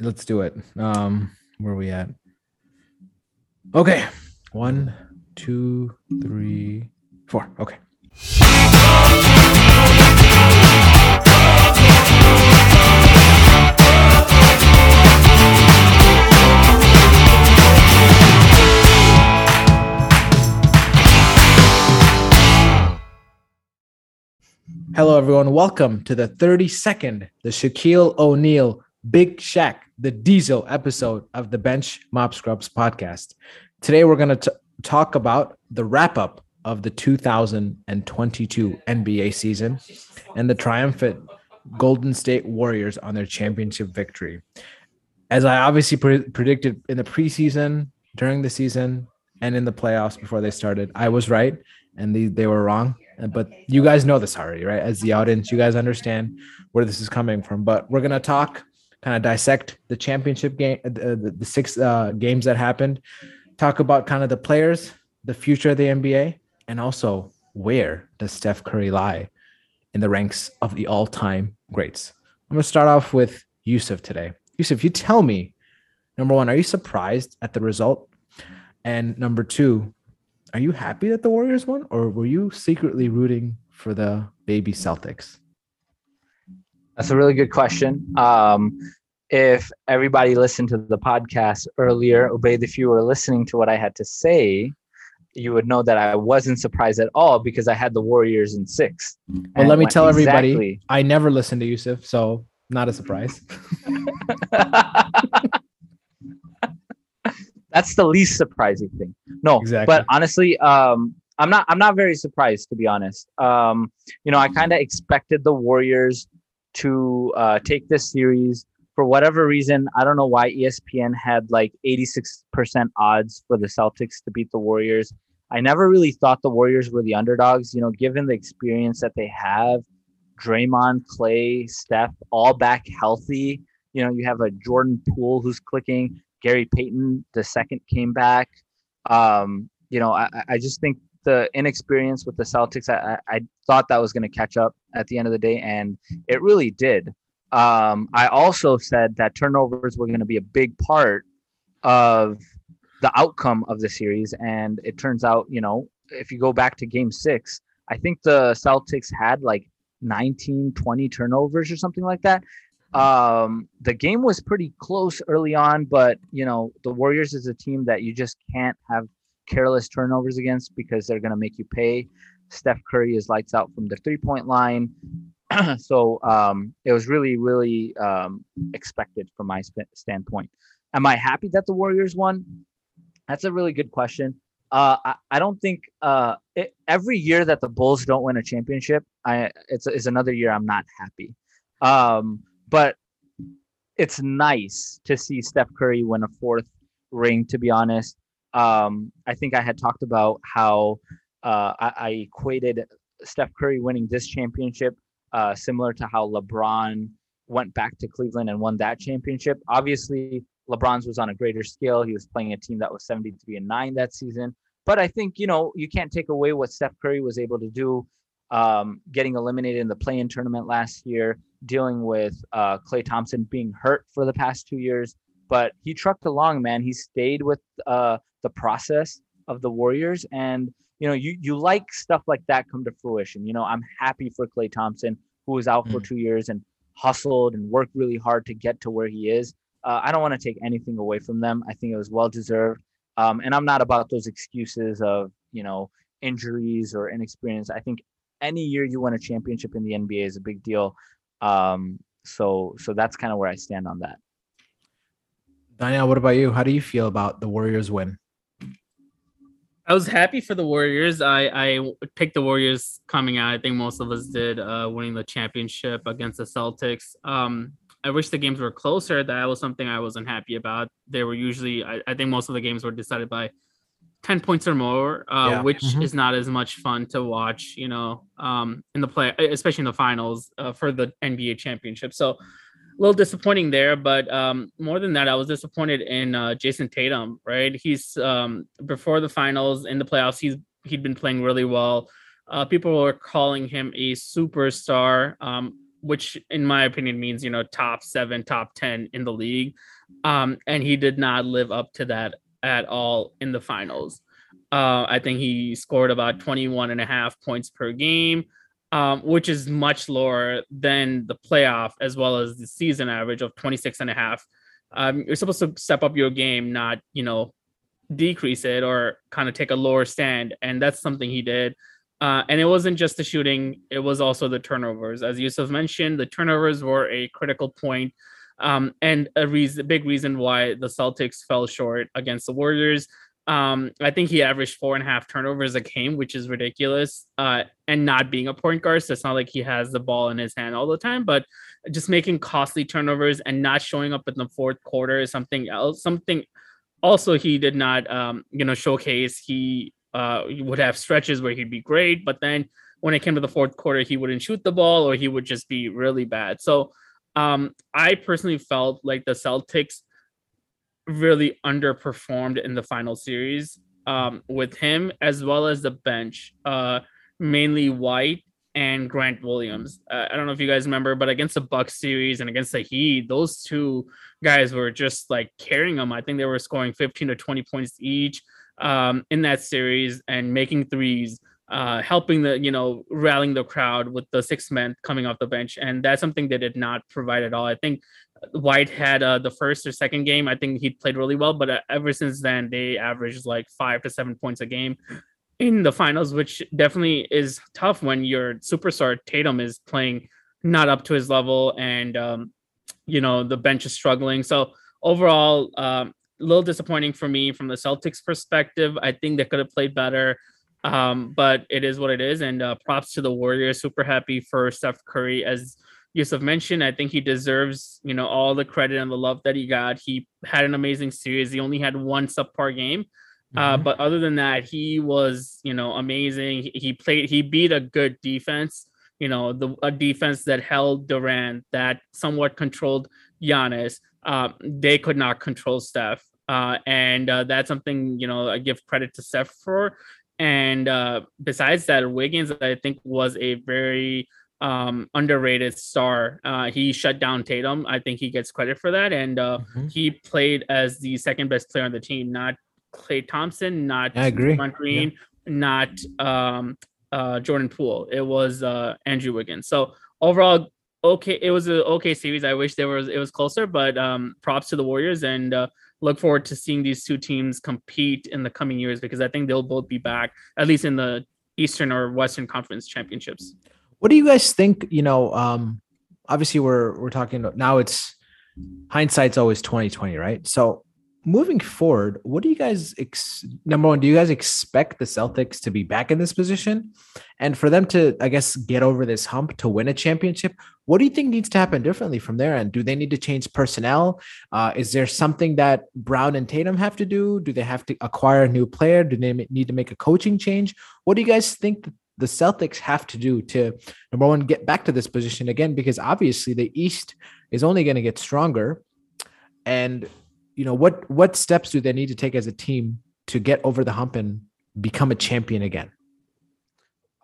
let's do it. Um, where are we at? Okay, one, two, three, four. Okay. Hello, everyone. Welcome to the 32nd, the Shaquille O'Neal Big Shaq, the Diesel episode of the Bench Mob Scrubs podcast. Today, we're going to talk about the wrap up of the 2022 NBA season and the triumphant Golden State Warriors on their championship victory. As I obviously pre- predicted in the preseason, during the season, and in the playoffs before they started, I was right and they, they were wrong. But you guys know this already, right? As the audience, you guys understand where this is coming from. But we're going to talk, kind of dissect the championship game, uh, the, the six uh, games that happened, talk about kind of the players, the future of the NBA, and also where does Steph Curry lie in the ranks of the all time greats? I'm going to start off with Yusuf today. Yusuf, you tell me, number one, are you surprised at the result? And number two, are you happy that the Warriors won, or were you secretly rooting for the baby Celtics? That's a really good question. Um, if everybody listened to the podcast earlier, Obaid, if you were listening to what I had to say, you would know that I wasn't surprised at all because I had the Warriors in six. Well, let me tell exactly. everybody, I never listened to Yusuf, so not a surprise. That's the least surprising thing. No, exactly. But honestly, um, I'm not. I'm not very surprised to be honest. Um, you know, I kind of expected the Warriors to uh, take this series for whatever reason. I don't know why ESPN had like 86% odds for the Celtics to beat the Warriors. I never really thought the Warriors were the underdogs. You know, given the experience that they have, Draymond, Klay, Steph, all back healthy. You know, you have a Jordan Poole who's clicking. Gary Payton the second came back. Um, you know, I, I just think the inexperience with the Celtics, I, I thought that was going to catch up at the end of the day, and it really did. Um, I also said that turnovers were going to be a big part of the outcome of the series, and it turns out, you know, if you go back to Game Six, I think the Celtics had like 19, 20 turnovers or something like that. Um, the game was pretty close early on, but you know the Warriors is a team that you just can't have careless turnovers against because they're going to make you pay. Steph Curry is lights out from the three point line. so um, it was really, really um, expected from my sp- standpoint. Am I happy that the Warriors won? That's a really good question. Uh, I, I, don't think uh, it, every year that the Bulls don't win a championship, I it's, it's another year I'm not happy. Um, but it's nice to see Steph Curry win a fourth ring. To be honest, um, I think I had talked about how uh, I, I, equated Steph Curry winning this championship uh, similar to how LeBron went back to Cleveland and won that championship. Obviously, LeBron's was on a greater scale. He was playing a team that was 73 and 9 that season. But I think, you know, you can't take away what Steph Curry was able to do um, getting eliminated in the play-in tournament last year, dealing with uh, Klay Thompson being hurt for the past two years. But he trucked along, man. He stayed with uh, the process of the Warriors, and you know, you you like stuff like that come to fruition. You know, I'm happy for Klay Thompson, who was out mm. for two years and hustled and worked really hard to get to where he is. Uh, I don't want to take anything away from them. I think it was well deserved. Um, and I'm not about those excuses of you know injuries or inexperience. I think any year you win a championship in the NBA is a big deal. Um, so so that's kind of where I stand on that. Daniel, what about you? How do you feel about the Warriors win? I was happy for the Warriors. I I picked the Warriors coming out. I think most of us did, uh, winning the championship against the Celtics. Um, I wish the games were closer. That was something I wasn't happy about. They were usually, I, I think most of the games were decided by 10 points or more, uh, yeah. which mm-hmm. is not as much fun to watch, you know, um, in the play, especially in the finals uh, for the NBA championship. So a little disappointing there, but um, more than that, I was disappointed in uh, Jayson Tatum, right? He's um, before the finals in the playoffs, he's he'd been playing really well. Uh, people were calling him a superstar. Um, which in my opinion means you know top seven, top ten in the league, um, and he did not live up to that at all in the finals. Uh, I think he scored about 21 and a half points per game, um, which is much lower than the playoff as well as the season average of 26 and a half. Um, you're supposed to step up your game, not, you know, decrease it or kind of take a lower stand. And that's something he did. Uh, and it wasn't just the shooting, it was also the turnovers. As Yusuf mentioned, the turnovers were a critical point, um, and a reason, big reason why the Celtics fell short against the Warriors. Um, I think he averaged four and a half turnovers a game, which is ridiculous. Uh, and not being a point guard, so it's not like he has the ball in his hand all the time, but just making costly turnovers and not showing up in the fourth quarter is something else. Something also he did not, um, you know, showcase. He uh, would have stretches where he'd be great, but then when it came to the fourth quarter, he wouldn't shoot the ball or he would just be really bad. So um, I personally felt like the Celtics really underperformed in the final series um, with him as well as the bench, uh, mainly White and Grant Williams. Uh, I don't know if you guys remember, but against the Bucks series and against the Heat, those two guys were just like carrying them. I think they were scoring 15 to 20 points each um, in that series and making threes uh, helping the you know rallying the crowd with the six men coming off the bench, and that's something they did not provide at all. I think White had uh, the first or second game. I think he played really well, but uh, ever since then they averaged like five to seven points a game in the finals, which definitely is tough when your superstar Tatum is playing not up to his level, and um, you know the bench is struggling. So overall, um, a little disappointing for me from the Celtics perspective. I think they could have played better. Um, but it is what it is. And uh, props to the Warriors. Super happy for Steph Curry. As Yusuf mentioned, I think he deserves, you know, all the credit and the love that he got. He had an amazing series. He only had one subpar game. Uh, mm-hmm. but other than that, he was, you know, amazing. He, he, played, he beat a good defense, you know, the a defense that held Durant, that somewhat controlled Giannis. Uh, they could not control Steph. Uh, and uh, that's something, you know, I give credit to Steph for. And uh, besides that, Wiggins, I think, was a very um, underrated star. Uh, he shut down Tatum. I think he gets credit for that. And uh, mm-hmm. he played as the second best player on the team, not Klay Thompson, not I agree. Green, yeah. not um, uh, Jordan Poole. It was uh, Andrew Wiggins. So overall, okay, it was an okay series. I wish there was it was closer, but um, props to the Warriors and uh, look forward to seeing these two teams compete in the coming years because I think they'll both be back at least in the Eastern or Western Conference championships. What do you guys think? You know, um, obviously we're we're talking now. It's hindsight's always twenty twenty, right? So moving forward, what do you guys ex- number one? Do you guys expect the Celtics to be back in this position, and for them to, I guess, get over this hump to win a championship? What do you think needs to happen differently from there? And do they need to change personnel? Uh, is there something that Brown and Tatum have to do? Do they have to acquire a new player? Do they need to make a coaching change? What do you guys think the Celtics have to do to number one get back to this position again? Because obviously the East is only going to get stronger, and you know what what steps do they need to take as a team to get over the hump and become a champion again?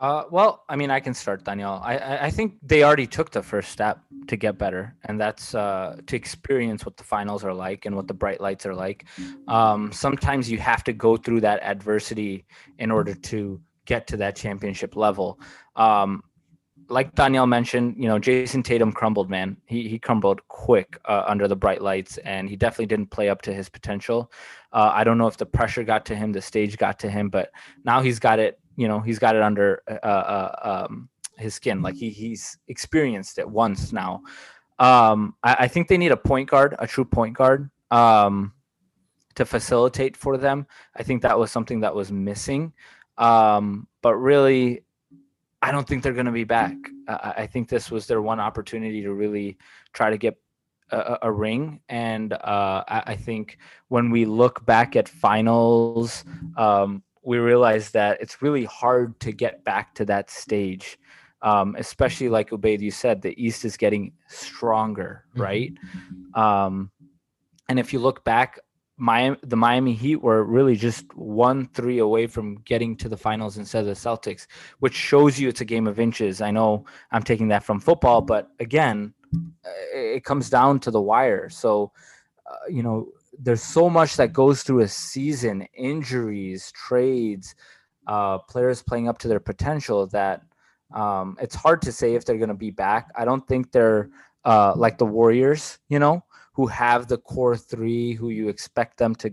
Uh, well, I mean, I can start, Daniel. I, I think they already took the first step to get better, and that's uh, to experience what the finals are like and what the bright lights are like. Um, sometimes you have to go through that adversity in order to get to that championship level. Um, like Daniel mentioned, you know, Jayson Tatum crumbled, man. He he crumbled quick uh, under the bright lights, and he definitely didn't play up to his potential. Uh, I don't know if the pressure got to him, the stage got to him, but now he's got it. You know, he's got it under uh, uh um, his skin. Like he he's experienced it once now. Um, I, I, think they need a point guard, a true point guard, um, to facilitate for them. I think that was something that was missing. Um, but really, I don't think they're going to be back. Uh, I think this was their one opportunity to really try to get a, a ring. And uh, I, I, think when we look back at finals, um, we realize that it's really hard to get back to that stage. Um, especially like Ubaid, you said, the East is getting stronger, mm-hmm. right? Um, and if you look back Miami, the Miami Heat were really just one three away from getting to the finals instead of the Celtics, which shows you it's a game of inches. I know I'm taking that from football, but again, it comes down to the wire. So, uh, you know, there's so much that goes through a season injuries, trades, uh, players playing up to their potential that um, it's hard to say if they're going to be back. I don't think they're uh, like the Warriors, you know, who have the core three who you expect them to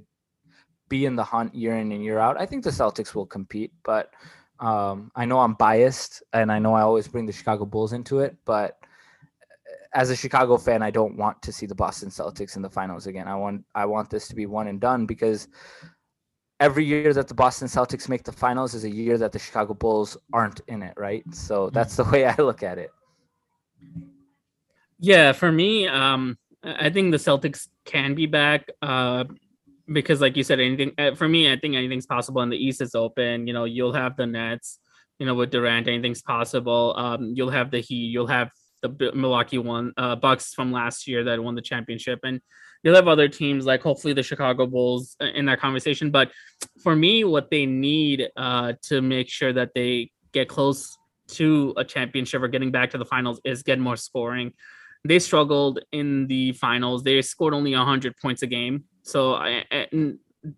be in the hunt year in and year out. I think the Celtics will compete, but um, I know I'm biased and I know I always bring the Chicago Bulls into it, but as a Chicago fan, I don't want to see the Boston Celtics in the finals again. I want I want this to be one and done because every year that the Boston Celtics make the finals is a year that the Chicago Bulls aren't in it, right? So that's the way I look at it. Yeah, for me, um, I think the Celtics can be back uh, because, like you said, anything uh, for me, I think anything's possible. And the East is open. You know, you'll have the Nets. You know, with Durant, anything's possible. Um, you'll have the Heat. You'll have the Milwaukee one uh, Bucks from last year that won the championship, and you'll have other teams like hopefully the Chicago Bulls uh, in that conversation. But for me, what they need uh, to make sure that they get close to a championship or getting back to the finals is get more scoring. They struggled in the finals. They scored only 100 points a game. So I,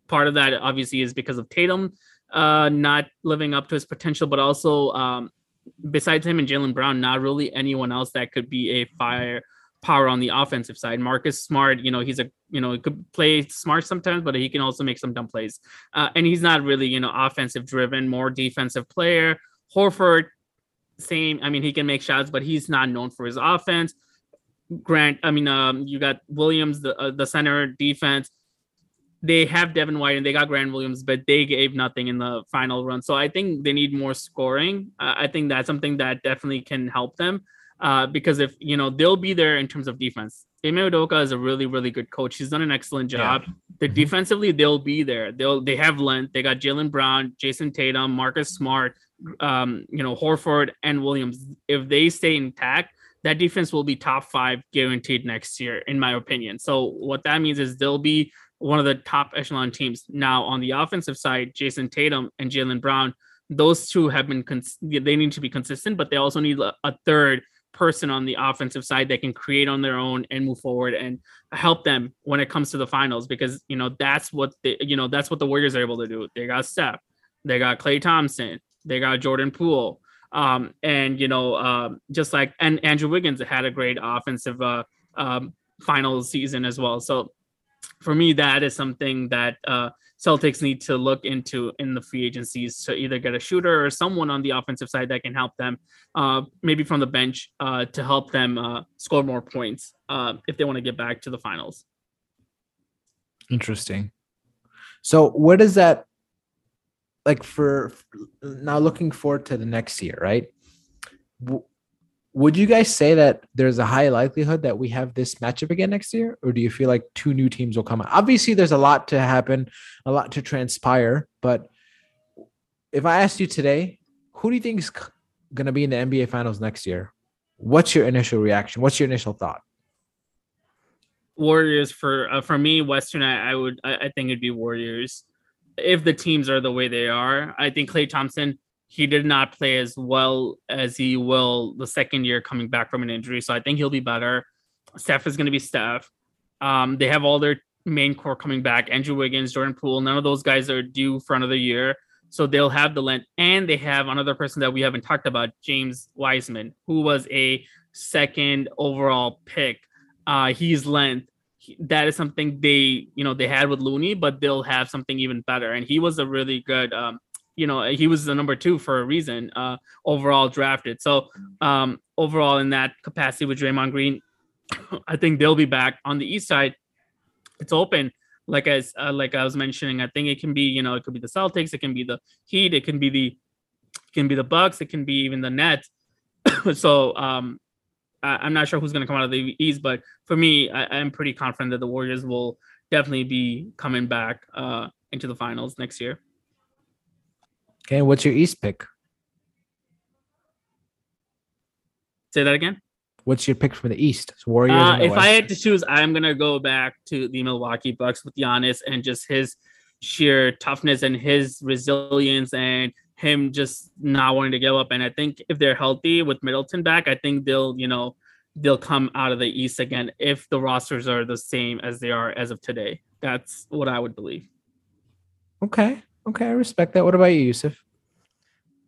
part of that obviously is because of Tatum uh, not living up to his potential, but also um, besides him and Jaylen Brown, not really anyone else that could be a fire power on the offensive side. Marcus Smart, you know, he's a you know, he could play smart sometimes, but he can also make some dumb plays. Uh, and he's not really you know offensive driven, more defensive player. Horford, same. I mean, he can make shots, but he's not known for his offense. Grant, I mean, um, you got Williams, the uh, the center defense they have Devin White and they got Grant Williams, but they gave nothing in the final run. So I think they need more scoring. Uh, I think that's something that definitely can help them uh, because if you know they'll be there in terms of defense. Ime Udoka is a really really good coach. He's done an excellent job. Yeah. The mm-hmm. defensively they'll be there. They'll they have length. They got Jaylen Brown, Jayson Tatum, Marcus Smart, um, you know Horford and Williams. If they stay intact, that defense will be top five guaranteed next year, in my opinion. So what that means is they'll be one of the top echelon teams. Now on the offensive side, Jayson Tatum and Jaylen Brown, those two have been cons- they need to be consistent, but they also need a, a third person on the offensive side that can create on their own and move forward and help them when it comes to the finals because you know that's what they you know that's what the Warriors are able to do. They got Steph, they got Klay Thompson, they got Jordan Poole, um, and you know um, just like and Andrew Wiggins had a great offensive uh, um, final season as well. So for me, that is something that uh, Celtics need to look into in the free agencies to either get a shooter or someone on the offensive side that can help them, uh, maybe from the bench, uh, to help them uh, score more points uh, if they want to get back to the finals. Interesting. So, what is that like for now? Looking forward to the next year, right? would you guys say that there's a high likelihood that we have this matchup again next year? Or do you feel like two new teams will come out? Obviously there's a lot to happen a lot to transpire but if i asked you today who do you think is going to be in the nba finals next year? What's your initial reaction? What's your initial thought? Warriors for uh, for me western I, I would I, I think it'd be warriors if the teams are the way they are i think klay thompson he did not play as well as he will the second year coming back from an injury. So I think he'll be better. Steph is going to be Steph. Um, they have all their main core coming back. Andrew Wiggins, Jordan Poole. None of those guys are due for another year. So they'll have the length. And they have another person that we haven't talked about, James Wiseman, who was a second overall pick. Uh, he's length. That is something they, you know, they had with Looney, but they'll have something even better. And he was a really good um, you know he was the number two for a reason uh, overall drafted. So um, overall in that capacity with Draymond Green, I think they'll be back on the east side. It's open, like as uh, like I was mentioning. I think it can be you know it could be the Celtics, it can be the Heat, it can be the it can be the Bucks, it can be even the Nets. so um, I, am not sure who's going to come out of the East, but for me, I, am pretty confident that the Warriors will definitely be coming back uh, into the finals next year. Okay, what's your East pick? Say that again. what's your pick for the East? So Warriors. Uh, if West. I had to choose, I'm gonna go back to the Milwaukee Bucks with Giannis and just his sheer toughness and his resilience and him just not wanting to give up. And I think if they're healthy with Middleton back, I think they'll, you know, they'll come out of the East again if the rosters are the same as they are as of today. That's what I would believe. Okay. Okay. I respect that. What about you, Yusuf?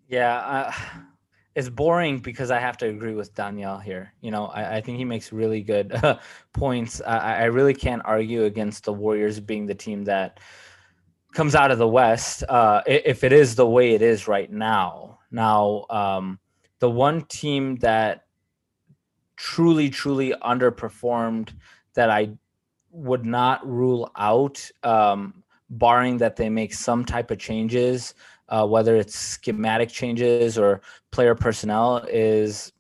Yeah. Uh, it's boring because I have to agree with Danielle here. You know, I, I think he makes really good uh, points. I, I really can't argue against the Warriors being the team that comes out of the West, uh, if it is the way it is right now. Now, um, the one team that truly, truly underperformed that I would not rule out, um, barring that they make some type of changes, uh, whether it's schematic changes or player personnel, is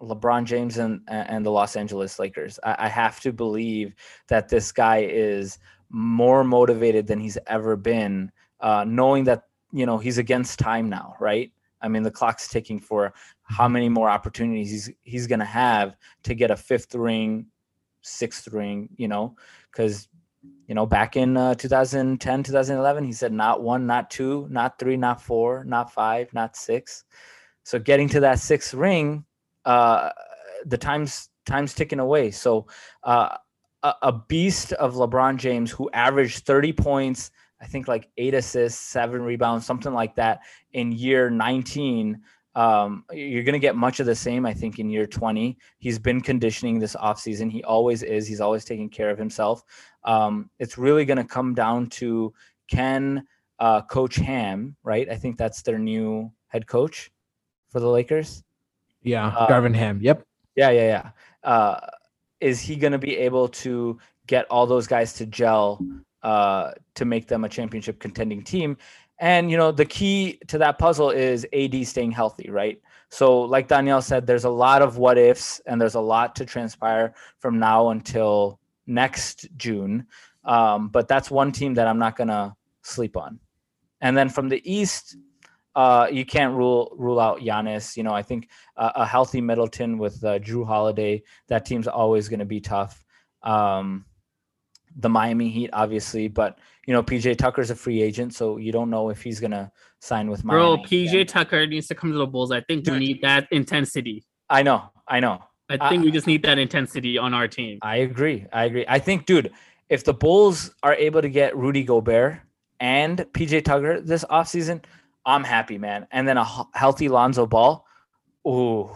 LeBron James and and the Los Angeles Lakers. I, I have to believe that this guy is more motivated than he's ever been, uh, knowing that you know he's against time now, right? I mean, the clock's ticking for how mm-hmm. many more opportunities he's he's gonna have to get a fifth ring, sixth ring, you know, because you know back in uh, 2010, 2011, he said not one, not two, not three, not four, not five, not six. So getting to that sixth ring, uh, the time's time's ticking away. So uh, a, a beast of LeBron James who averaged 30 points, I think like eight assists, seven rebounds, something like that in year 19. Um, you're going to get much of the same, I think, in year 20. He's been conditioning this offseason. He always is. He's always taking care of himself. Um, it's really going to come down to can uh, Coach Ham, right? I think that's their new head coach for the Lakers. Yeah, uh, Darvin Ham. Yep. Yeah, yeah, yeah. Uh, is he going to be able to get all those guys to gel uh, to make them a championship contending team? And you know, the key to that puzzle is AD staying healthy, right? So, like Danielle said, there's a lot of what ifs, and there's a lot to transpire from now until next June. Um, but that's one team that I'm not gonna sleep on. And then from the East, uh, you can't rule rule out Giannis. You know, I think uh, a healthy Middleton with uh, Jrue Holiday, that team's always going to be tough. Um, the Miami Heat, obviously, but you know, PJ Tucker's a free agent, so you don't know if he's going to sign with Miami. Bro, PJ again. Tucker needs to come to the Bulls. I think Dude. we need that intensity. I know, I know. I think we just need that intensity on our team. I agree. I agree. I think, dude, if the Bulls are able to get Rudy Gobert and PJ Tucker this offseason – I'm happy, man. And then a healthy Lonzo Ball. Ooh.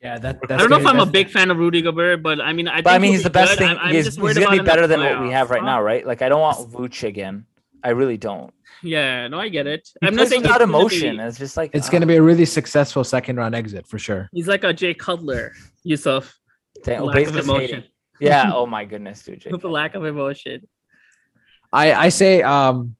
Yeah, that. I don't know if I'm a big fan of Rudy Gobert, but I mean, I. But I mean, he's the best good. thing. I'm, he's, he's gonna be better than what we have right now, right? Like, I don't want Vooch again. I really don't. Yeah, no, I get it. He I'm not saying without emotion. Be, it's just like it's uh, gonna be a really successful second round exit for sure. He's like a Jay Cutler, Yusuf. Damn, lack of emotion. Yeah. Oh my goodness, dude. With the lack of emotion. I I say um.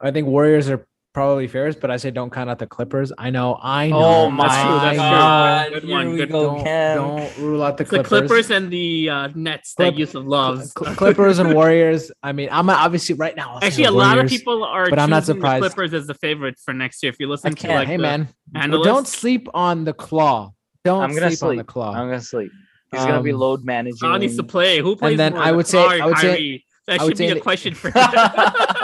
I think Warriors are probably fairest, but I say don't count out the Clippers. I know, I know. Oh my that's God. Good one. Good go, don't, don't, rule out the Clippers. The Clippers and the uh, Nets Clip, that Yusuf loves. Clippers and Warriors. I mean, I'm obviously right now. Actually, a Warriors, lot of people are, but I'm not surprised. Clippers as the favorite for next year. If you listen to like, hey man, don't sleep on the claw. Don't I'm gonna sleep, sleep, on the claw. I'm gonna sleep. He's um, gonna be um, load managing. How needs to play? Who plays? And then I would say, I would say, that should be a question for.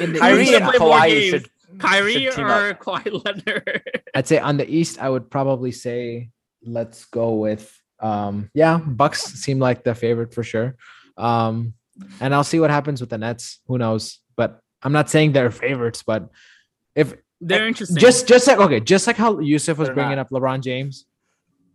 in the Kyrie and Kawhi should Kyrie should or Kawhi Leonard. I'd say on the East, I would probably say let's go with um yeah, Bucks seem like the favorite for sure. Um and I'll see what happens with the Nets. Who knows? But I'm not saying they're favorites, but if they're interesting, just just like okay, just like how Yusuf was they're bringing not. up LeBron James,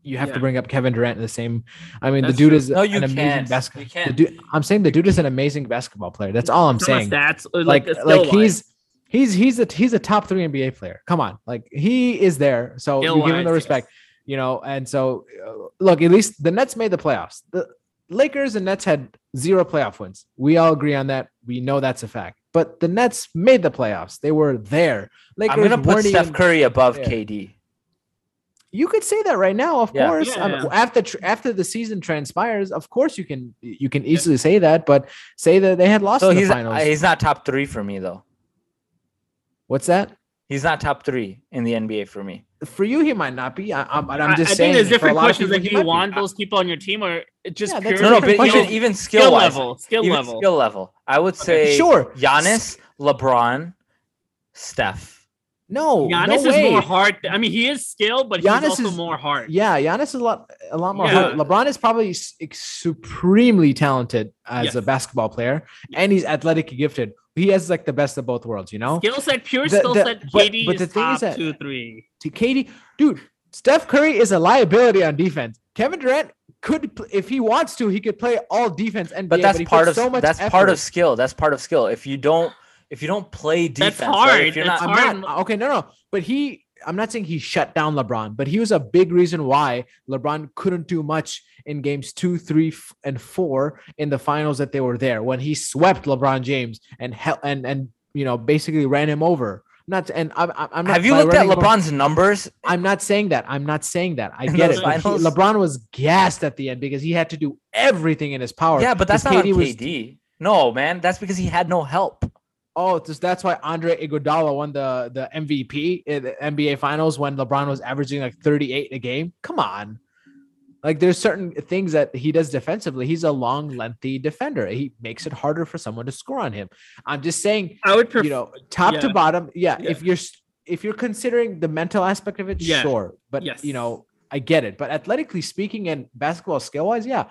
you have yeah. to bring up Kevin Durant in the same. I mean, That's the dude true. is no, an amazing basketball. I'm saying the dude is an amazing basketball player. That's all I'm saying. That's like like, like he's he's he's a he's a top three NBA player. Come on, like he is there. So you give him the respect, you know. And so, uh, look, at least the Nets made the playoffs. The Lakers and Nets had zero playoff wins. We all agree on that. We know that's a fact. But the Nets made the playoffs. They were there. Lakers I'm gonna put Steph Curry above there. KD. You could say that right now, of yeah. course. Yeah, yeah. Um, after after the season transpires, of course you can you can easily say that. But say that they had lost so he's, the finals. He's not top three for me though. What's that? He's not top three in the NBA for me. for you, he might not be. I, am I'm just I, saying. I think there's different questions. Like, do you want those people on your team, or just yeah, no, no, but even even skill, skill level, skill even level, skill level. I would say sure. Giannis, LeBron, Steph. No, Giannis no is way. more hard. I mean, he is skilled, but Giannis he's also is, more hard. Yeah, Giannis is a lot, a lot more yeah. hard. LeBron is probably supremely talented as yes. a basketball player, and he's athletically gifted. He has like the best of both worlds, you know. Skill set, pure skill set. KD but, but the thing is that two, three. To KD, dude, Steph Curry is a liability on defense. Kevin Durant could, if he wants to, he could play all defense and. But that's part of so much. That's effort. part of skill. That's part of skill. If you don't if you don't play defense, that's hard. Right? If you're not, hard. not, okay, no, no, but he. I'm not saying he shut down LeBron, but he was a big reason why LeBron couldn't do much in games two, three, and four in the finals that they were there when he swept LeBron James and hel- and and you know basically ran him over. Not and I'm, I'm not. Have you looked at LeBron's numbers? I'm not saying that. I'm not saying that. I get it. He, LeBron was gassed at the end because he had to do everything in his power. Yeah, but that's not KD, KD. Was, no, man, that's because he had no help. Oh, that's why Andre Iguodala won the the MVP in the NBA Finals when LeBron was averaging like 38 a game. Come on. Like there's certain things that he does defensively. He's a long, lengthy defender. He makes it harder for someone to score on him. I'm just saying. I would, pref- you know, top yeah. to bottom. Yeah, yeah, If you're if you're considering the mental aspect of it, yeah. sure. But yes. you know, I get it. But athletically speaking and basketball skill wise, yeah,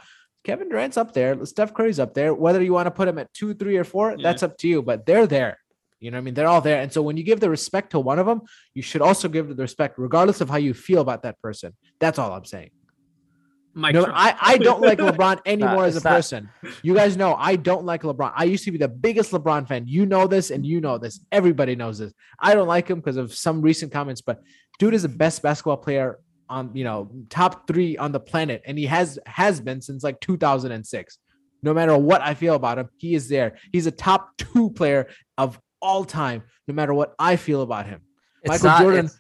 Kevin Durant's up there. Steph Curry's up there. Whether you want to put him at two, three, or four, yeah. that's up to you. But they're there. You know what I mean? They're all there. And so when you give the respect to one of them, you should also give the respect, regardless of how you feel about that person. That's all I'm saying. My no, I, I don't like LeBron anymore as a not. person. You guys know I don't like LeBron. I used to be the biggest LeBron fan. You know this and you know this. Everybody knows this. I don't like him because of some recent comments, but dude is the best basketball player on you know top three on the planet, and he has has been since like 2006. No matter what I feel about him, he is there. He's a top two player of all time, no matter what I feel about him. It's Michael not, Jordan.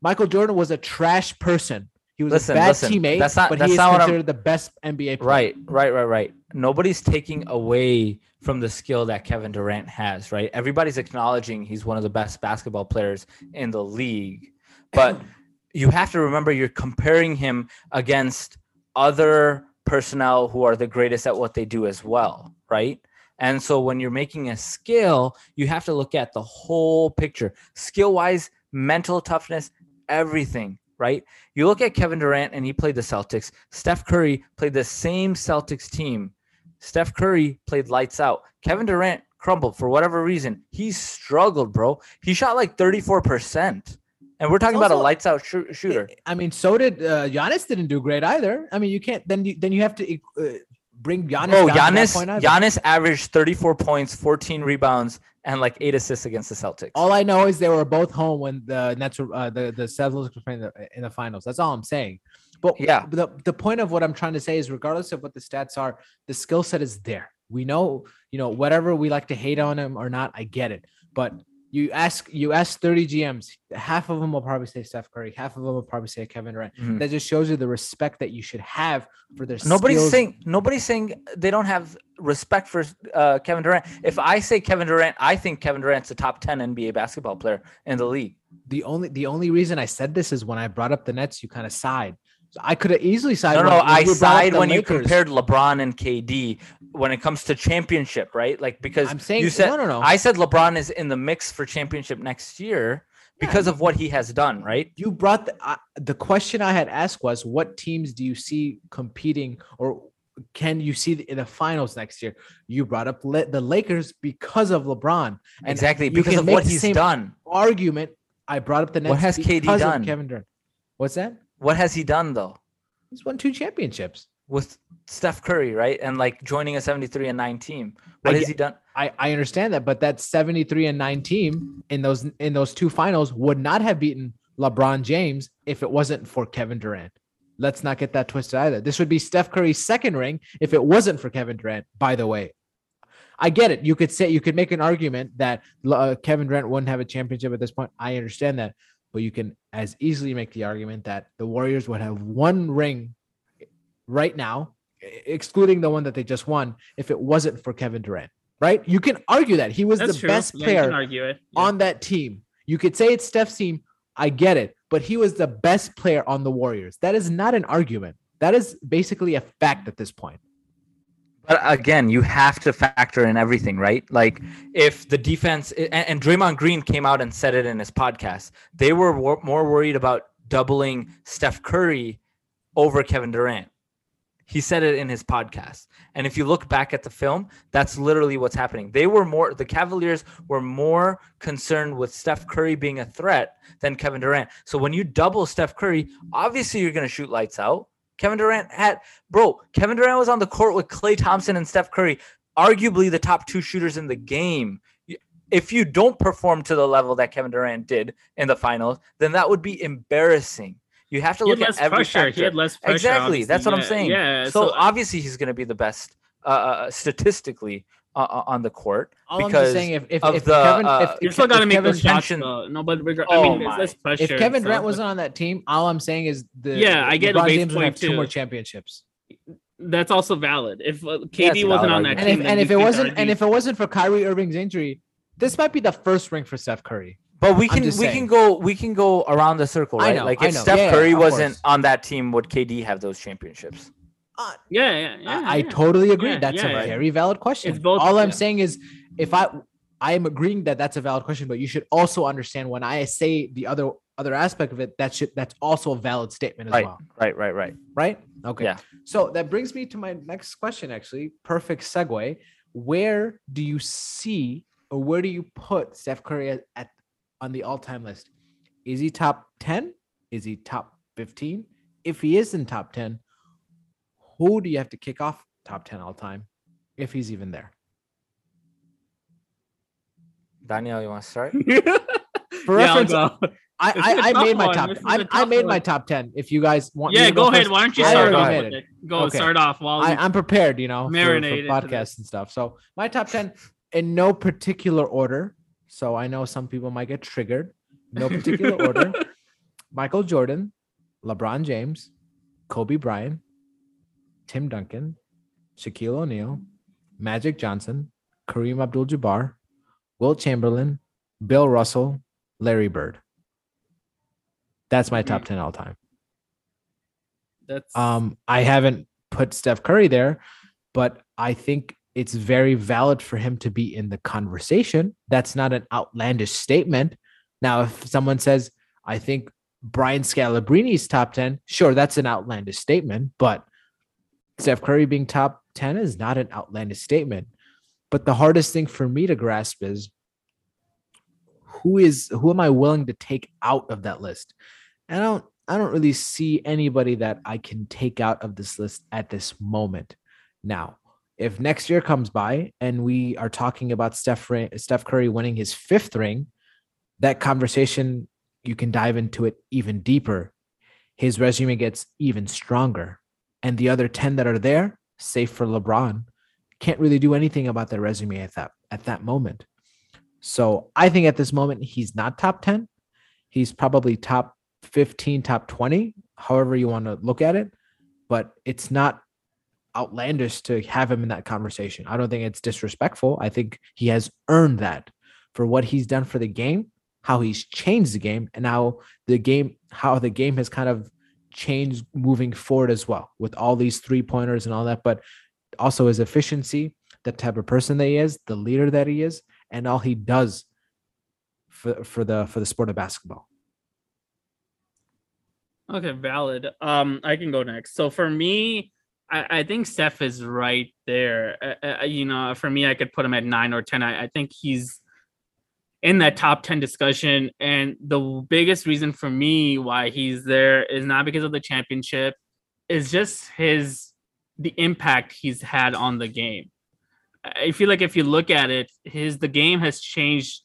Michael Jordan was a trash person. He was listen, a bad listen, teammate, that's not, but that's he is considered the best NBA player. Right, right, right, right. Nobody's taking away from the skill that Kevin Durant has, right? Everybody's acknowledging he's one of the best basketball players in the league. But you have to remember you're comparing him against other personnel who are the greatest at what they do as well, right? And so when you're making a skill, you have to look at the whole picture, skill wise, mental toughness, everything, right? You look at Kevin Durant and he played the Celtics. Steph Curry played the same Celtics team. Steph Curry played lights out. Kevin Durant crumbled for whatever reason. He struggled, bro. He shot like 34%. And we're talking also, about a lights out sh- shooter. I mean, so did uh, Giannis. Didn't do great either. I mean, you can't then you then you have to uh, bring Giannis. Oh, Giannis! Giannis averaged 34 points, 14 rebounds, and like eight assists against the Celtics. All I know is they were both home when the Nets were uh, the the Celtics were playing in the finals. That's all I'm saying. But yeah, the the point of what I'm trying to say is, regardless of what the stats are, the skill set is there. We know, you know, whatever we like to hate on him or not, I get it. But you ask you ask 30 GMs, half of them will probably say Steph Curry, half of them will probably say Kevin Durant. Mm-hmm. That just shows you the respect that you should have for their nobody's skills. saying nobody's saying they don't have respect for uh, Kevin Durant. If I say Kevin Durant, I think Kevin Durant's a top 10 NBA basketball player in the league. The only the only reason I said this is when I brought up the Nets, you kind of sighed. I could have easily sided. No, no, I side when Lakers. you compared LeBron and KD when it comes to championship, right? Like because I'm saying you said no, no, no. I said LeBron is in the mix for championship next year because yeah. of what he has done, right? You brought the uh, the question I had asked was what teams do you see competing or can you see in the finals next year? You brought up the Lakers because of LeBron. And exactly because of what he's done. Argument. I brought up the Nets. What has KD done? Kevin Durant. What's that? What has he done though? He's won two championships with Steph Curry, right? And like joining a 73 and 9 team. What I, has he done? I, I understand that, but that 73 and 9 team in those in those two finals would not have beaten LeBron James if it wasn't for Kevin Durant. Let's not get that twisted either. This would be Steph Curry's second ring if it wasn't for Kevin Durant, by the way. I get it. You could say you could make an argument that uh, Kevin Durant wouldn't have a championship at this point. I understand that, but you can as easily make the argument that the Warriors would have one ring right now, excluding the one that they just won, if it wasn't for Kevin Durant. Right? You can argue that he was That's the true. best player yeah, yeah. on that team. You could say it's Steph's team. I get it, but he was the best player on the Warriors. That is not an argument. That is basically a fact at this point. But again, you have to factor in everything, right? Like if the defense and, and Draymond Green came out and said it in his podcast, they were more worried about doubling Steph Curry over Kevin Durant. He said it in his podcast. And if you look back at the film, that's literally what's happening. They were more, the Cavaliers were more concerned with Steph Curry being a threat than Kevin Durant. So when you double Steph Curry, obviously you're going to shoot lights out. Kevin Durant had, bro, Kevin Durant was on the court with Klay Thompson and Steph Curry, arguably the top two shooters in the game. If you don't perform to the level that Kevin Durant did in the finals, then that would be embarrassing. You have to look at every pressure. Factor. He had less pressure. Exactly. That's what yeah, I'm saying. Yeah. So, so obviously he's going to be the best uh, uh, uh statistically uh, on the court. All because I'm just saying, if if, if the, Kevin, uh, if, if, you still got to make Kevin those shots. No, but I oh mean, my. less pressure. If Kevin Durant wasn't on that team, all I'm saying is the yeah, I get LeBron a James would have two more championships. That's also valid. If uh, KD yeah, wasn't on that and team, if, and if it wasn't, and if it wasn't for Kyrie Irving's injury, this might be the first ring for Steph Curry. But we can we saying. can go we can go around the circle, right? Know, like if Steph yeah, Curry yeah, wasn't course. on that team, would KD have those championships? Uh, yeah, yeah, yeah, I, I totally agree. that's a very valid question. Both, All I'm saying is, if I I am agreeing that that's a valid question, but you should also understand when I say the other other aspect of it, that should that's also a valid statement as right, well. Right, right, right, right. Okay. Yeah. So that brings me to my next question. Actually, perfect segue. Where do you see, or where do you put Steph Curry at, at on the all-time list? Is he top ten? Is he top fifteen? If he is in top ten, who do you have to kick off top ten all time, if he's even there? Daniel, you want to start? For yeah, reference, I, I, I made my top. I, I made one. my top ten. If you guys want, yeah, go, go ahead. Why don't you start off? With it? Go okay. start off while I, am prepared. You know, marinate for, for podcasts and stuff. So my top ten in no particular order. So I know some people might get triggered. No particular order. Michael Jordan, LeBron James, Kobe Bryant, Tim Duncan, Shaquille O'Neal, Magic Johnson, Kareem Abdul-Jabbar, Wilt Chamberlain, Bill Russell, Larry Bird. That's my top 10 all time. That's um I haven't put Steph Curry there, but I think it's very valid for him to be in the conversation. That's not an outlandish statement. Now, if someone says, I think Brian Scalabrine's top 10, sure, that's an outlandish statement, but Steph Curry being top 10 is not an outlandish statement. But the hardest thing for me to grasp is who is who am I willing to take out of that list? And I don't I don't really see anybody that I can take out of this list at this moment. Now, if next year comes by and we are talking about Steph Steph Curry winning his fifth ring, that conversation you can dive into it even deeper. His resume gets even stronger. And the other 10 that are there, safe for LeBron, can't really do anything about their resume at that at that moment. So I think at this moment he's not top 10. He's probably top 15, top 20, however you want to look at it. But it's not outlandish to have him in that conversation. I don't think it's disrespectful. I think he has earned that for what he's done for the game, how he's changed the game, and how the game, how the game has kind of changed moving forward as well with all these three pointers and all that. But also his efficiency, the type of person that he is, the leader that he is, and all he does for for the for the sport of basketball. Okay, valid. Um, I can go next. So for me, I, I think Steph is right there. Uh, uh, you know, for me, I could put him at nine or ten. I, I think he's in that top 10 discussion. And the biggest reason for me why he's there is not because of the championship, is just his the impact he's had on the game. I feel like if you look at it, his the game has changed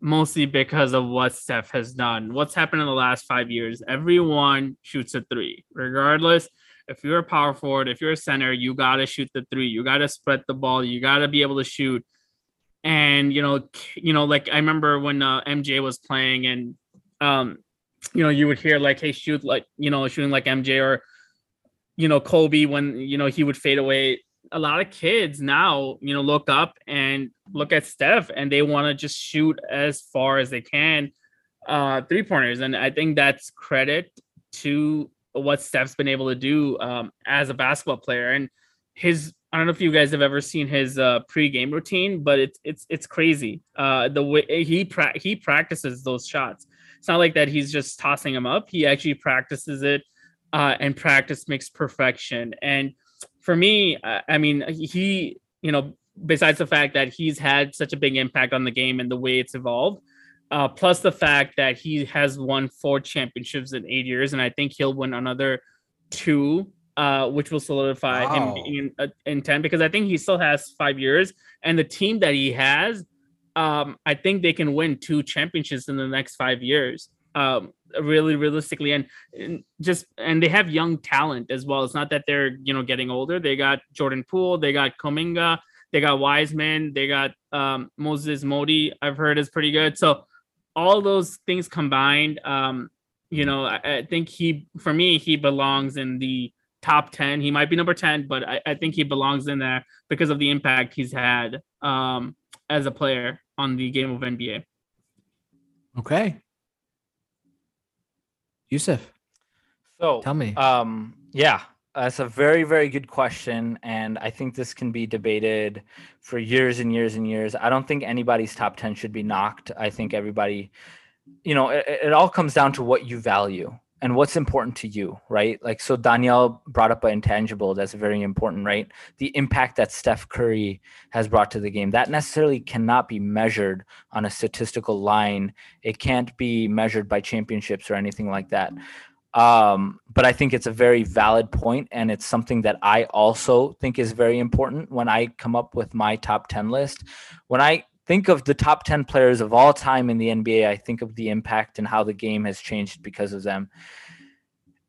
mostly because of what Steph has done. What's happened in the last five years? Everyone shoots a three, regardless. If you're a power forward, if you're a center, you gotta shoot the three. You gotta spread the ball. You gotta be able to shoot. And you know, you know, like I remember when uh, MJ was playing, and um, you know, you would hear like, "Hey, shoot like you know, shooting like MJ," or you know, Kobe when you know he would fade away a lot of kids now, you know, look up and look at Steph and they want to just shoot as far as they can uh, three pointers, and I think that's credit to what Steph's been able to do um, as a basketball player. And his I don't know if you guys have ever seen his uh, pre-game routine, but it's it's it's crazy. Uh, the way he pra- he practices those shots. It's not like that he's just tossing them up. He actually practices it, uh, and practice makes perfection. And for me, I, mean, he you know besides the fact that he's had such a big impact on the game and the way it's evolved, uh, plus the fact that he has won four championships in eight years, and I think he'll win another two, uh, which will solidify wow. him being in, uh, in, 10 because I think he still has five years. And the team that he has, um, I think they can win two championships in the next five years. Um, really realistically and, and, just and they have young talent as well it's not that they're you know getting older they got jordan poole they got Kuminga, they got wiseman they got um, moses Moody, i've heard is pretty good so all those things combined, um, you know, I, I, think he, for me, he belongs in the top 10. He might be number 10, but I, I think he belongs in there because of the impact he's had um, as a player on the game of NBA. Okay. Yusuf. So tell me. Um, yeah, that's a very, very good question. And I think this can be debated for years and years and years. I don't think anybody's top 10 should be knocked. I think everybody, you know, it, it all comes down to what you value and what's important to you, right? Like, so Danielle brought up an intangible that's very important, right? The impact that Steph Curry has brought to the game that necessarily cannot be measured on a statistical line. It can't be measured by championships or anything like that. Um, but I think it's a very valid point, and it's something that I also think is very important when I come up with my top 10 list. When I think of the top 10 players of all time in the NBA, I think of the impact and how the game has changed because of them.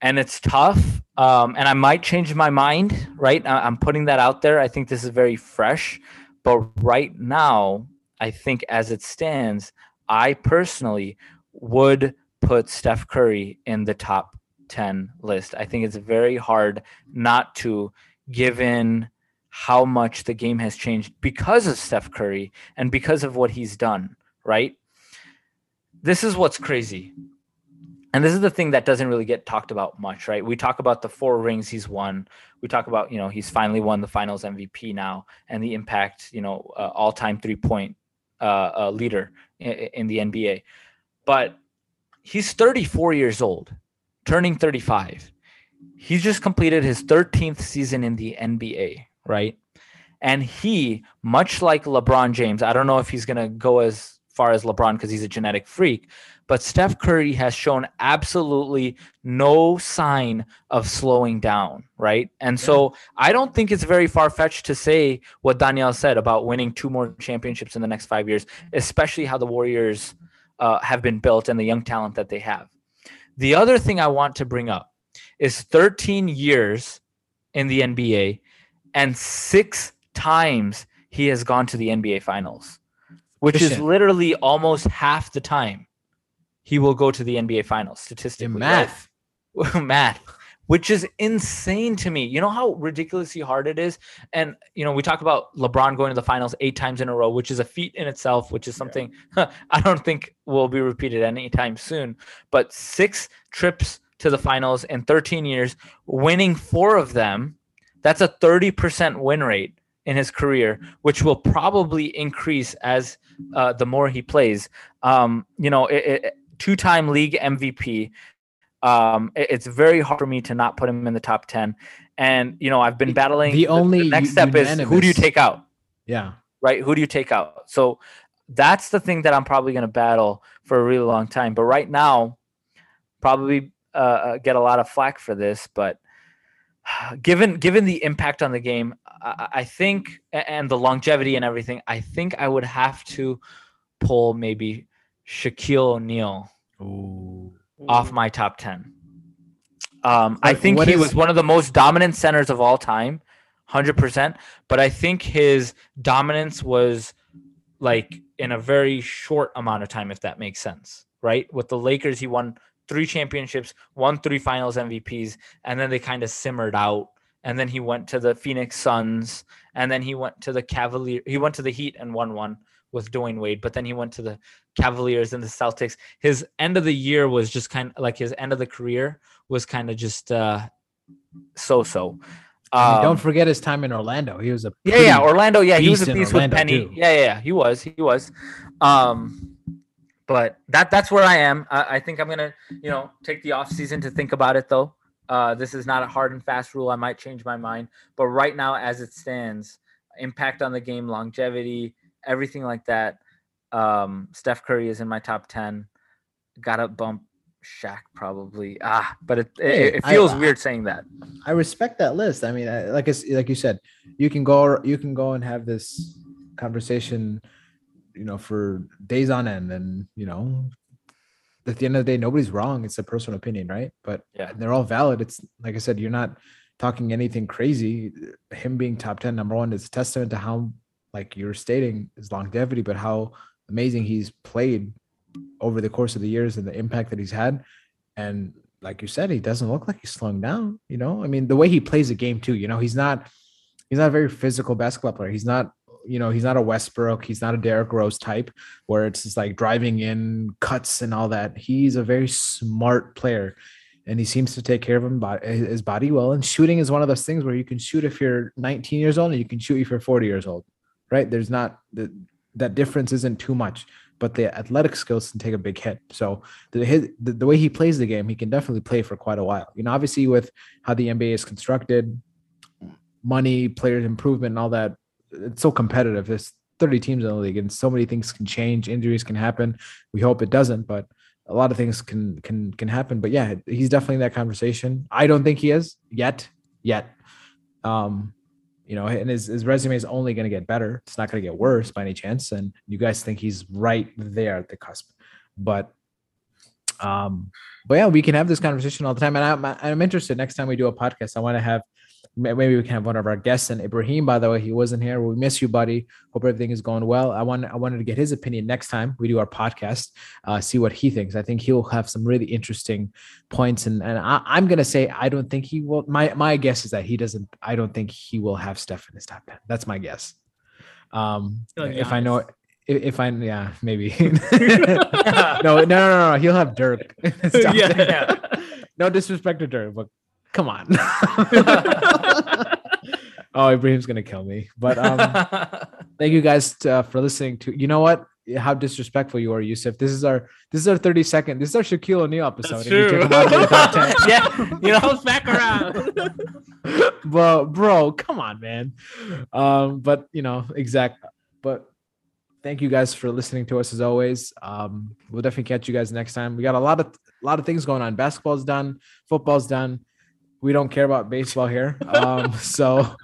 And it's tough. Um, and I might change my mind, right? I'm putting that out there. I think this is very fresh. But right now, I think as it stands, I personally would put Steph Curry in the top 10 list. I think it's very hard not to, given how much the game has changed because of Steph Curry and because of what he's done, right? This is what's crazy. And this is the thing that doesn't really get talked about much, right? We talk about the four rings he's won. We talk about, you know, he's finally won the finals MVP now and the impact, you know, uh, all time three point uh, uh, leader in, in the NBA. But he's 34 years old, turning 35. He's just completed his 13th season in the NBA, right? And he, much like LeBron James, I don't know if he's going to go as far as LeBron because he's a genetic freak, but Steph Curry has shown absolutely no sign of slowing down, right? And yeah. so I don't think it's very far fetched to say what Danielle said about winning two more championships in the next five years, especially how the Warriors uh, have been built and the young talent that they have. The other thing I want to bring up is 13 years in the NBA and six times he has gone to the NBA finals, which is literally almost half the time he will go to the NBA finals statistically. math. Right? math which is insane to me. You know how ridiculously hard it is? And, you know, we talk about LeBron going to the finals eight times in a row, which is a feat in itself, which is something yeah. I don't think will be repeated anytime soon. But six trips to the finals in 13 years, winning four of them, that's a 30% win rate in his career, which will probably increase as uh, the more he plays. Um, you know, it, it, two-time league MVP, um, it, it's very hard for me to not put him in the top 10. And, you know, I've been battling. The, the only the next step unanimous. is who do you take out? Yeah. Right. Who do you take out? So that's the thing that I'm probably going to battle for a really long time. But right now, probably uh, uh, get a lot of flack for this. But given given the impact on the game, I, I think and the longevity and everything, I think I would have to pull maybe Shaquille O'Neal. Ooh off my top 10. Um, I think what he is... was one of the most dominant centers of all time, 100%. But I think his dominance was like in a very short amount of time, if that makes sense, right? With the Lakers, he won three championships, won three finals MVPs, and then they kind of simmered out and then he went to the Phoenix Suns, and then he went to the Cavalier. He went to the Heat and won one with Dwyane Wade, but then he went to the Cavaliers and the Celtics. His end of the year was just kind of like his end of the career was kind of just uh, so so. Um, don't forget his time in Orlando. He was a yeah, yeah, Orlando. Yeah, he was a beast with Penny. Yeah, yeah, yeah, he was, he was. Um, but that that's where I am. I, I think I'm gonna, you know, take the off season to think about it though. Uh, this is not a hard and fast rule. I might change my mind, but right now, as it stands, impact on the game, longevity, everything like that. Um, Steph Curry is in my top ten. Got to bump Shaq probably. Ah, but it it, it feels I, weird saying that. I respect that list. I mean, I, like I, like you said, you can go you can go and have this conversation, you know, for days on end, and you know, at the end of the day, nobody's wrong. It's a personal opinion, right? But yeah, they're all valid. It's like I said, you're not talking anything crazy. Him being top ten, number one, is a testament to how, like you're stating, his longevity, but how amazing he's played over the course of the years and the impact that he's had. And like you said, he doesn't look like he's slowing down. You know, I mean, the way he plays the game too. You know, he's not he's not a very physical basketball player. He's not you know he's not a Westbrook. He's not a Derrick Rose type where it's just like driving in cuts and all that. He's a very smart player. And he seems to take care of him, his body well. And shooting is one of those things where you can shoot if you're 19 years old and you can shoot if you're 40 years old, right? There's not the, that difference isn't too much but the athletic skills can take a big hit. So the, his, the, the way he plays the game, he can definitely play for quite a while. You know, obviously with how the NBA is constructed, money, players improvement, and all that, it's so competitive. There's 30 teams in the league, and so many things can change. Injuries can happen. We hope it doesn't, but a lot of things can can can happen. But yeah, he's definitely in that conversation. I don't think he is yet. Yet. Um, you know, and his, his resume is only going to get better. It's not going to get worse by any chance. And you guys think he's right there at the cusp, but, um, but yeah, we can have this conversation all the time. And I'm, I'm interested next time we do a podcast, I want to have maybe we can have one of our guests and Ibrahim, by the way, he wasn't here. We miss you, buddy. Hope everything is going well. I want I wanted to get his opinion next time we do our podcast, uh, see what he thinks. I think he'll have some really interesting points. And and I, am gonna say I don't think he will. My my guess is that he doesn't. I don't think he will have Steph in his top ten. That's my guess. Um, like if I know if, if I yeah maybe no, no no no he'll have Dirk. yeah, yeah. No disrespect to Dirk, but Come on. oh, Ibrahim's gonna kill me. But um, thank you guys to, uh, for listening to. You know what? How disrespectful you are, Yusuf. This is our this is our 30 second. This is our Shaquille O'Neal episode. That's true. yeah, you know, back around. but bro, come on, man. Um, but you know, exact. But thank you guys for listening to us as always. Um, we'll definitely catch you guys next time. We got a lot of a lot of things going on. Basketball's done, football's done we don't care about baseball here. Um, so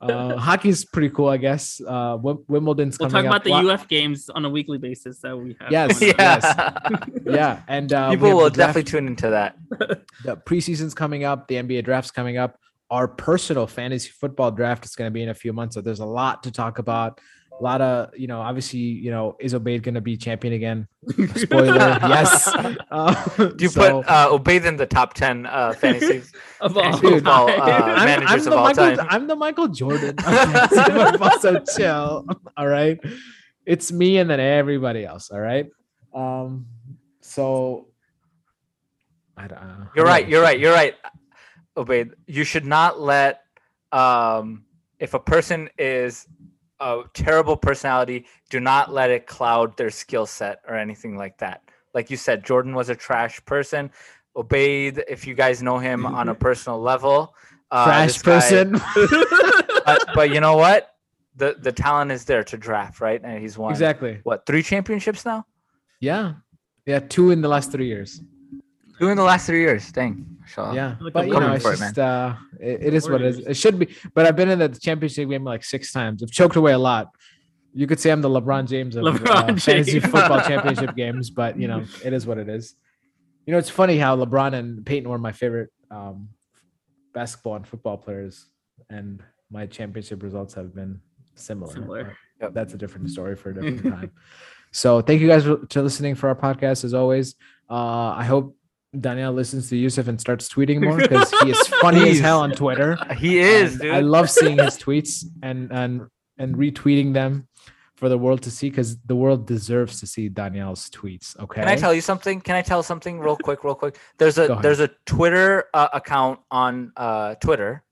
uh, hockey's pretty cool, I guess. Uh, Wimbledon's we'll talk about the UF games on a weekly basis that we have. Yes, yeah, yes. yeah, and uh, people will definitely tune into that. The preseason's coming up. The NBA draft's coming up. Our personal fantasy football draft is going to be in a few months, so there's a lot to talk about a lot of you know obviously you know is Obaid going to be champion again? Spoiler yes. Uh, do you so, put uh Obaid in the top 10 uh fantasy of all, football, uh, I'm, managers I'm of all Michael, time? I'm the Michael Jordan so chill all right? It's me and then everybody else all right? Um so I don't, uh, you're right you're right you're right Obaid. You should not let um if a person is a terrible personality, do not let it cloud their skill set or anything like that. Like you said, Jordan was a trash person. Obaid, if you guys know him on a personal level, uh, trash person. but, but you know what? The the talent is there to draft, right? And he's won exactly what three championships now? Yeah, yeah, two in the last three years. Two in the last three years. Dang. Yeah, but you know, it's just it, uh, it, it is what it is. It should be. But I've been in the championship game like six times. I've choked away a lot. You could say I'm the LeBron James of LeBron uh, James. fantasy football championship games, but you know, it is what it is. You know, it's funny how LeBron and Peyton were my favorite um, basketball and football players, and my championship results have been similar. Similar. Yep. That's a different story for a different time. So thank you guys for, for listening for our podcast as always. Uh, I hope Daniel listens to Yusuf and starts tweeting more because he is funny as hell on Twitter. He is. I love seeing his tweets and and and retweeting them for the world to see because the world deserves to see Danielle's tweets. Okay. Can I tell you something? Can I tell something real quick? Real quick. There's a there's a Twitter uh, account on uh, Twitter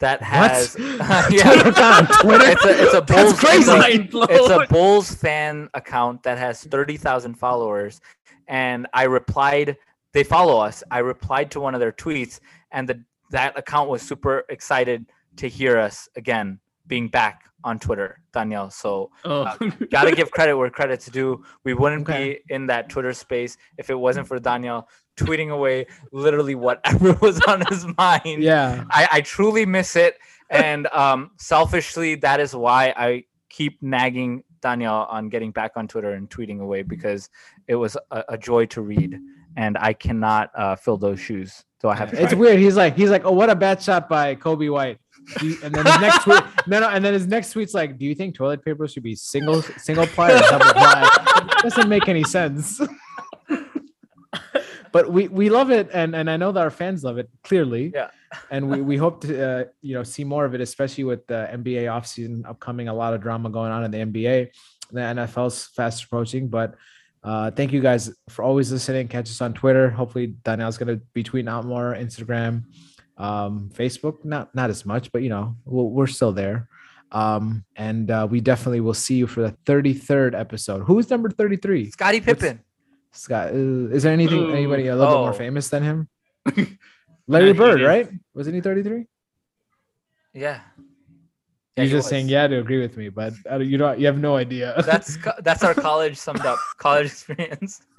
that has uh, yeah, Twitter. It's a it's a Bulls crazy. It's a, it's a Bulls fan account that has thirty thousand followers, and I replied. They follow us. I replied to one of their tweets, and the that account was super excited to hear us again being back on Twitter, Danielle. So oh. uh, gotta give credit where credit's due. We wouldn't okay. be in that Twitter space if it wasn't for Danielle tweeting away literally whatever was on his mind. Yeah. I, I truly miss it. And um, selfishly, that is why I keep nagging Danielle on getting back on Twitter and tweeting away because it was a, a joy to read. And I cannot uh, fill those shoes. So I have. It's weird. He's like, he's like, oh, what a bad shot by Coby White and then his next tweet, no, no, and then his next tweet's like, "Do you think toilet paper should be single single ply or double ply?" doesn't make any sense. but we we love it, and and I know that our fans love it clearly. Yeah. and we, we hope to uh, you know see more of it, especially with the NBA offseason upcoming. A lot of drama going on in the NBA. The NFL's fast approaching, but. Uh, thank you guys for always listening. Catch us on Twitter. Hopefully, Daniel's gonna be tweeting out more. Instagram, um, Facebook, not not as much, but you know, we we are still there. Um, and uh, we definitely will see you for the 33rd episode. Who's number 33? Scottie Pippen. What's Scott, uh, is there anything Ooh. anybody a little oh. bit more oh. famous than him? Larry Bird, right? Wasn't he 33? Yeah. Yeah, You're just was. saying yeah to agree with me, but you don't. You have no idea. That's that's our college summed up. College experience.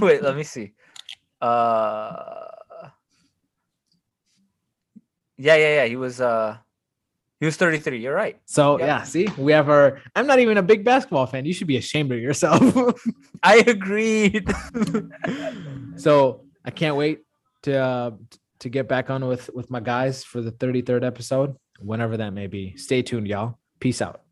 Wait, let me see. Uh, yeah, yeah, yeah. He was uh, he was 33. You're right. So yeah. yeah, see, we have our. I'm not even a big basketball fan. You should be ashamed of yourself. I agreed. so I can't wait to uh, to get back on with with my guys for the 33rd episode, whenever that may be. Stay tuned, y'all. Peace out.